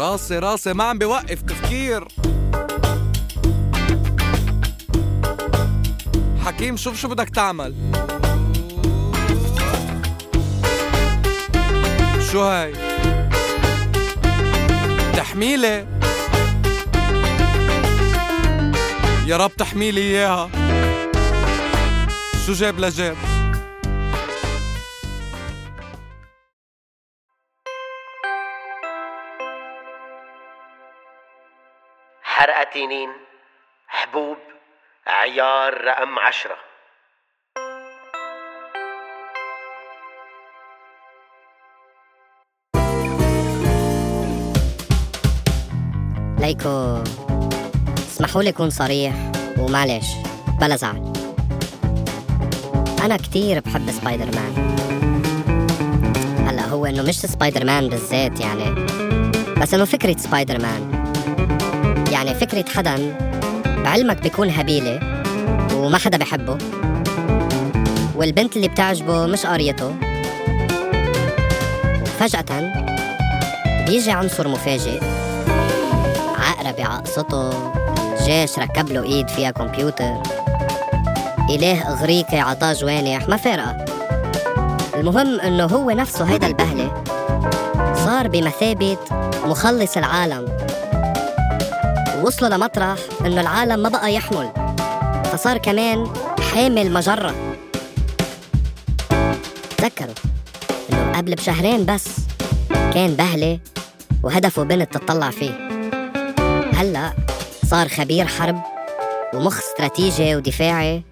راسي راسي ما عم بوقف تفكير. حكيم شوف شو بدك تعمل. شو هاي؟ تحميلي. يا رب تحميلي إياها. شو جاب لجاب حرقتينين. حبوب عيار رقم عشرة. ليكو اسمحوا لي أكون صريح ومعلش بلا زعل. أنا كتير بحب سبايدر مان هلا هو إنه مش سبايدر مان بالذات يعني بس إنه فكرة سبايدر مان يعني فكرة حدا بعلمك بيكون هبيلة وما حدا بحبه والبنت اللي بتعجبه مش قاريته وفجأة بيجي عنصر مفاجئ عقربة عقصته جيش ركب له إيد فيها كمبيوتر. إله إغريقي عطاه جوانح ما فارقة. المهم إنه هو نفسه هيدا البهلة صار بمثابة مخلص العالم. ووصلوا لمطرح إنه العالم ما بقى يحمل فصار كمان حامل مجرة. تذكروا إنه قبل بشهرين بس كان بهلة وهدفه بنت تطلع فيه. هلأ صار خبير حرب ومخ استراتيجي ودفاعي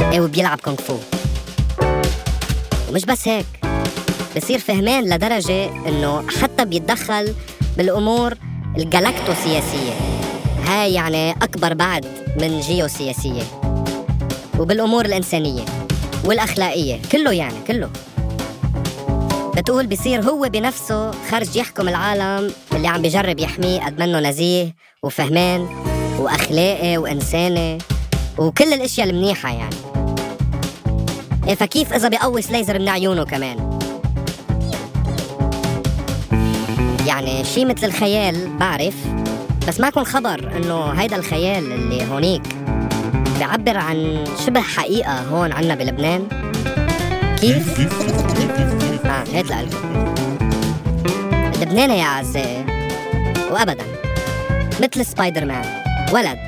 إيه وبيلعب كونغ فو. ومش بس هيك بصير فهمان لدرجة إنه حتى بيتدخل بالأمور الجلاكتوسياسية هاي يعني أكبر بعد من جيوسياسية وبالأمور الإنسانية والأخلاقية كله يعني كله. بتقول بصير هو بنفسه خرج يحكم العالم اللي عم بجرب يحميه قد منه نزيه وفهمان وأخلاقي وإنساني وكل الأشياء المنيحة يعني. إيه فكيف إذا بيقوس ليزر من عيونه كمان؟ يعني شي مثل الخيال بعرف بس كون خبر إنه هيدا الخيال اللي هونيك بيعبر عن شبه حقيقة هون عنا بلبنان. كيف؟ آه هات لقلبكم لبناني يا أعزائي وأبدا. مثل سبايدر مان ولد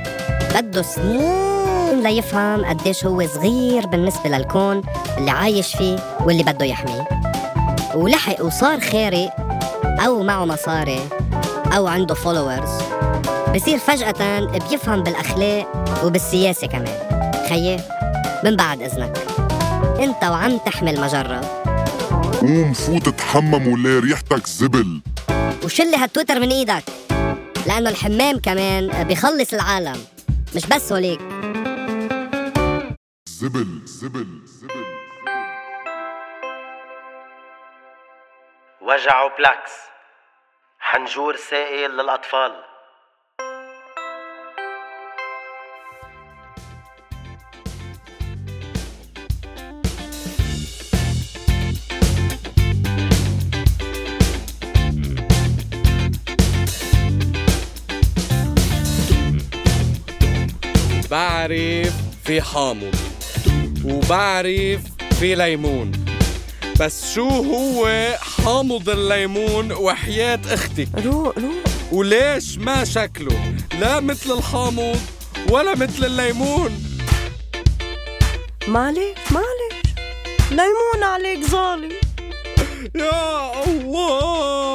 بده سنين ليفهم قديش هو صغير بالنسبة للكون اللي عايش فيه واللي بده يحميه ولحق وصار خارق أو معه مصاري أو عنده followers بصير فجأة بيفهم بالأخلاق وبالسياسة كمان. خيي من بعد إذنك. أنت وعم تحمل مجرة. قوم فوت اتحمم وليه ريحتك زبل. وشل هالتويتر من إيدك. لأنه الحمام كمان بيخلص العالم. مش بس هوليك. زبل زبل زبل. وجعوا بلاكس. حنجور سائل للأطفال. بعرف في حامض وبعرف في ليمون. بس شو هو حامض الليمون وحياة أختي؟ روق روق وليش ما شكله؟ لا مثل الحامض ولا مثل الليمون. معلش معلش ليمون عليك ظالم. يا الله!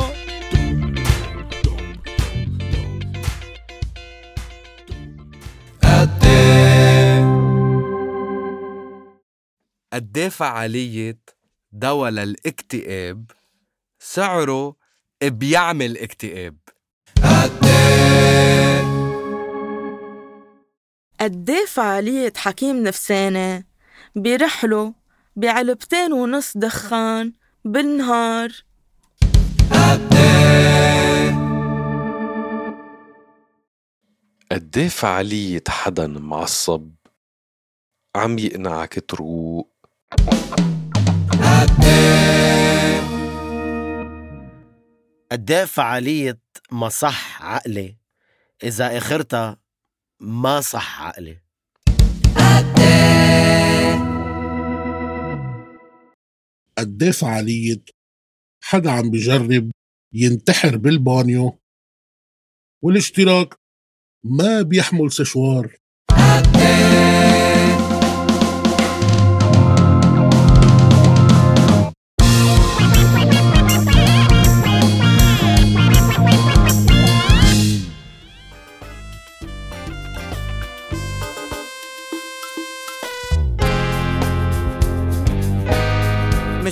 قد إيه فعالية دواء للاكتئاب سعره بيعمل اكتئاب. قد إيه فعالية حكيم نفساني برحله بعلبتين ونص دخان بالنهار. قد إيه فعالية حدا معصب عم يقنعك تروق قديه فعالية مصح عقلي؟ إذا آخرتها ما صح عقلي. قد إيه فعالية حدا عم بجرب ينتحر بالبانيو والاشتراك ما بيحمل سشوار.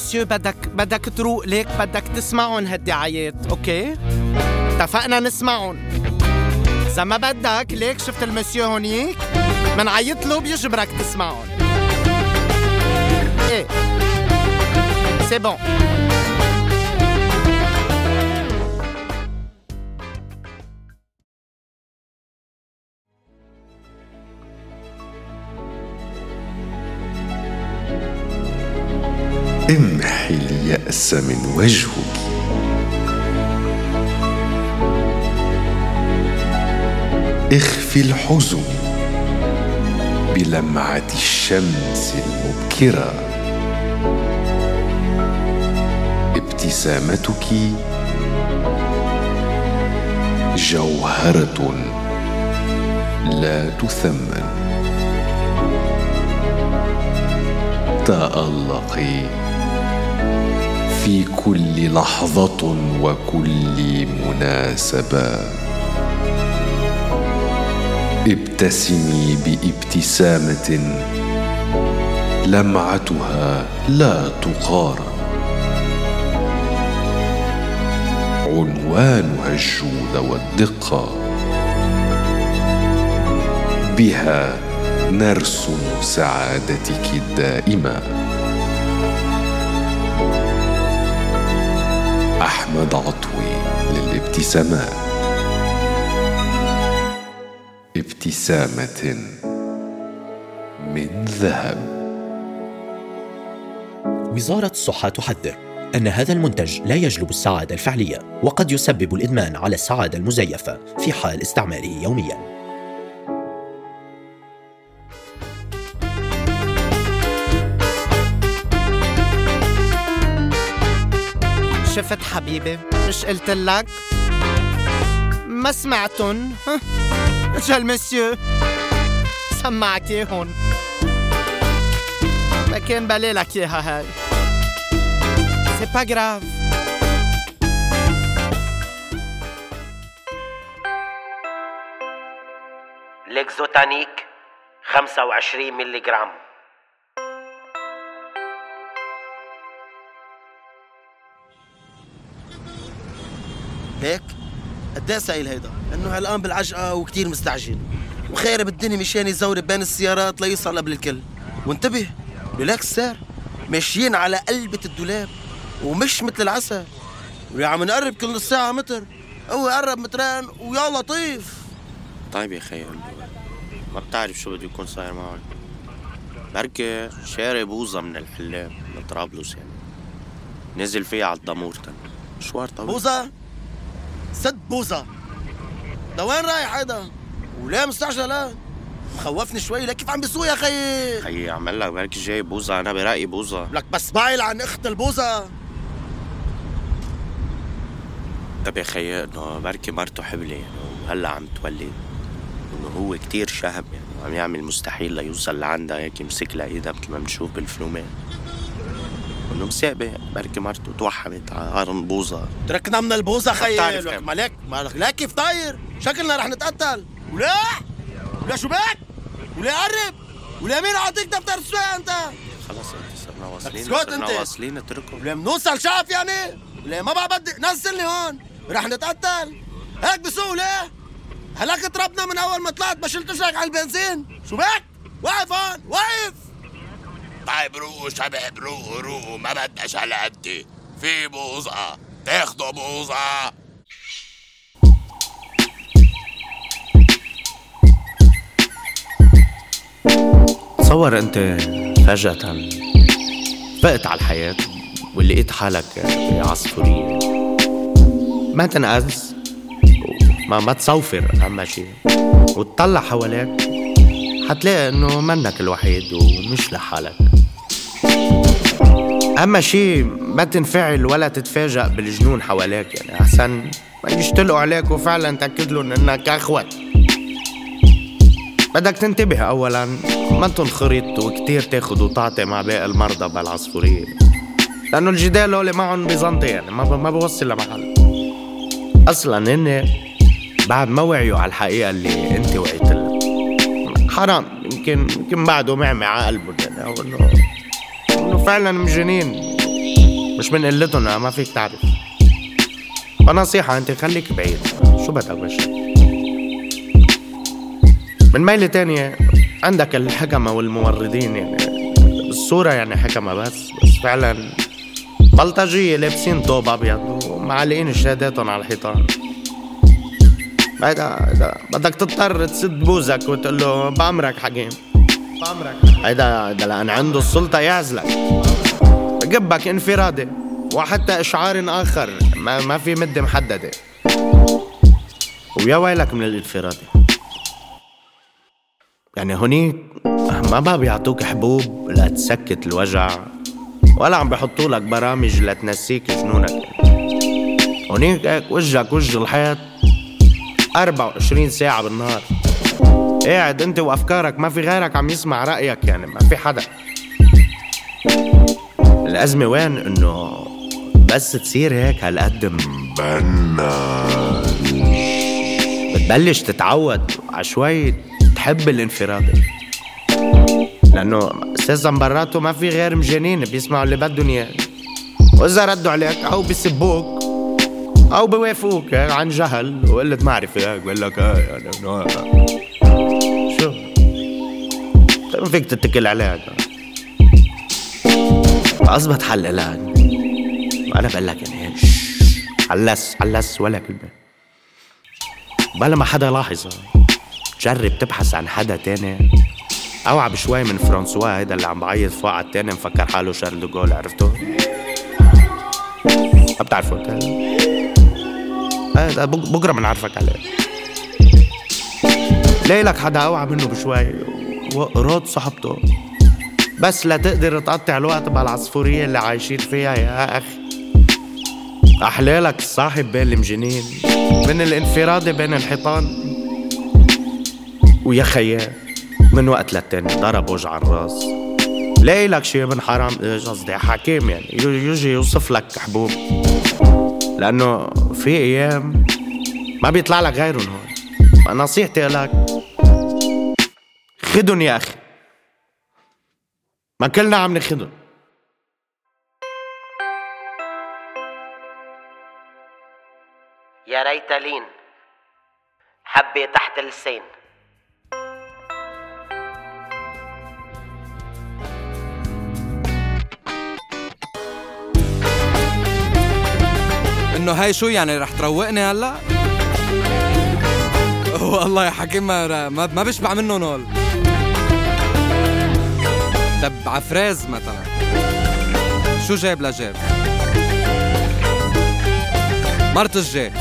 مسيو بدك بدك تروق ليك بدك تسمعهم هالدعايات أوكي اتفقنا نسمعهم اذا ما بدك ليك شفت المسيو هونيك منعيط له بيجبرك تسمعهم إيه c'est bon امحي اليأس من وجهك. اخفي الحزن بلمعة الشمس المبكرة. ابتسامتك جوهرة لا تثمن. تألقي في كل لحظة وكل مناسبة. ابتسمي بابتسامة لمعتها لا تقارن. عنوانها الجود والدقة. بها نرسم سعادتك الدائمة. أحمد عطوي للابتسامات ابتسامة من ذهب وزارة الصحة تحذر أن هذا المنتج لا يجلب السعادة الفعلية وقد يسبب الإدمان على السعادة المزيفة في حال استعماله يومياً. شفت حبيبي. مش قلت لك؟ ما سمعتن. اجا المسيو سمعك اياهن ما كان بالي لك إياها هاي. c'est pas grave ليكزوتانيك 25 ملي هيك قد إيه سايل هيدا؟ لأنه هلقان بالعجقة وكتير مستعجل. وخير بالدنيا مشان يزور بين السيارات ليوصل قبل الكل. وانتبه ريلاكس سير. ماشيين على قلبة الدولاب ومش مثل العسل. ويا عم نقرب كل نص ساعة متر. هو قرب مترين ويا لطيف. طيب يا خي ما بتعرف شو بده يكون صاير معهم بركي شاري بوظة من الحلاب من طرابلس يعني. نزل فيها على الضمور مشوار طويل. بوظة سد بوظة لوين رايح هيدا؟ وليه مستعجل لا؟ مخوفني شوي. لك كيف عم بيسوق يا خيي؟ خيي عمل لك بركي جاي بوظة أنا برأيي بوظة لك بس بعيل عن أخت البوظة طب يا خيي إنه بركي مرته حبلة يعني وهلا عم تولد إنه هو كتير شهم يعني وعم يعمل مستحيل ليوصل لعندها هيك يمسك لها إيدها مثل ما بنشوف بالفلومات انه مسابق بركي مرته توحمت على قرن بوظه تركنا من البوظه خيي. مالك مالك لا كيف طاير؟ شكلنا رح نتقتل. ولا؟ ولا شو بك؟ ولا قرب؟ ولا مين اعطيك دفتر السواقه أنت؟ خلص انت صرنا واصلين اسكت صرنا. واصلين اتركه ولا بنوصل شقف يعني؟ ولا ما بقى بدي نزلني هون. رح نتقتل. هيك بسوق ليه هلاك تربنا من أول ما طلعت ما شلتش لك على البنزين. شو بك؟ واقف هون واقف! طيب روقوا شباب روقوا روقوا ما بدناش على قدي. في بوظة تاخدوا بوظة. تصور أنت فجأة فقت على الحياة ولقيت حالك بعصفورية ما تنقز ما ما تصوفر أهم شيء. وتطلع حواليك حتلاقي إنه منك الوحيد ومش لحالك. اهم شيء ما تنفعل ولا تتفاجأ بالجنون حواليك يعني أحسن ما يشتلقوا عليك وفعلا تأكد لهم إنك اخوت بدك تنتبه اولا ما تنخرط وكتير تاخد وتعطي مع باقي المرضى بالعصفورية لأنه الجدال هول معهم بيزنطي يعني ما ما بوصل لمحل. أصلا هن بعد ما وعيوا على الحقيقة اللي أنت وعيت لها. حرام يمكن يمكن بعده معمي على قلبه يعني أو انه فعلا مجانين مش من قلتهم ما فيك تعرف. فنصيحة أنت خليك بعيد. شو بدك بشر من ميلة تانية عندك الحكمة والموردين يعني بالصورة يعني حكمة بس. بس فعلا بلطجية لابسين طوب أبيض ومعلقين شهاداتهم على الحيطان. هيدا بدك تضطر تسد بوزك وتقول له بأمرك حكيم. بأمرك هيدا هيدا لأن عنده السلطة يعزلك. بجبك انفرادي وحتى إشعار آخر. ما, ما في مدة محددة. ويا ويلك من الانفرادي يعني هونيك ما بقى بيعطوك حبوب لتسكت الوجع ولا عم بحطوا لك برامج لتنسيك جنونك. هونيك هيك وجهك وجه الحيط 24 ساعة بالنهار. قاعد انت وافكارك ما في غيرك عم يسمع رأيك يعني ما في حدا. الأزمة وين؟ إنه بس تصير هيك هالقد مبنج بتبلش تتعود عشوي تحب الانفراد. لأنه أساسا براته ما في غير مجانين بيسمعوا اللي بدهم إياه. وإذا ردوا عليك أو بيسبوك أو بوافقوك عن جهل وقلة معرفة هيك بقول لك يعني شو ما فيك تتكل عليها. اظبط حل لك. أنا بقول لك يعني علس علس ولا كلمة. بلا ما حدا يلاحظ جرب تبحث عن حدا تاني. اوعى بشوي من فرانسوا هيدا اللي عم بعيط فوق على التاني مفكر حاله شارل دوغول عرفته؟ ما بتعرفه انت بكره بنعرفك عليه. ليلك حدا اوعى منه بشوي. وقرط صحبته بس لتقدر تقطع الوقت بالعصفورية اللي عايشين فيها يا أخي. أحلالك الصاحب بين المجنين من الانفراد بين الحيطان. ويا خيال من وقت للتاني ضرب وجع الراس. لاقي لك شي ابن حرام قصدي حكيم يعني يجي يوصف لك حبوب. لأنه في أيام ما بيطلع لك غيرهم هون نصيحتي لك خدن يا أخي. ما كلنا عم نخدن يا ريت لين. حبة تحت اللسان إنه هاي شو يعني رح تروقني هلا؟ والله يا حكيم ما ما بشبع منه نول. طب عفراز مثلا شو جاب لجاب؟ مرت الجاي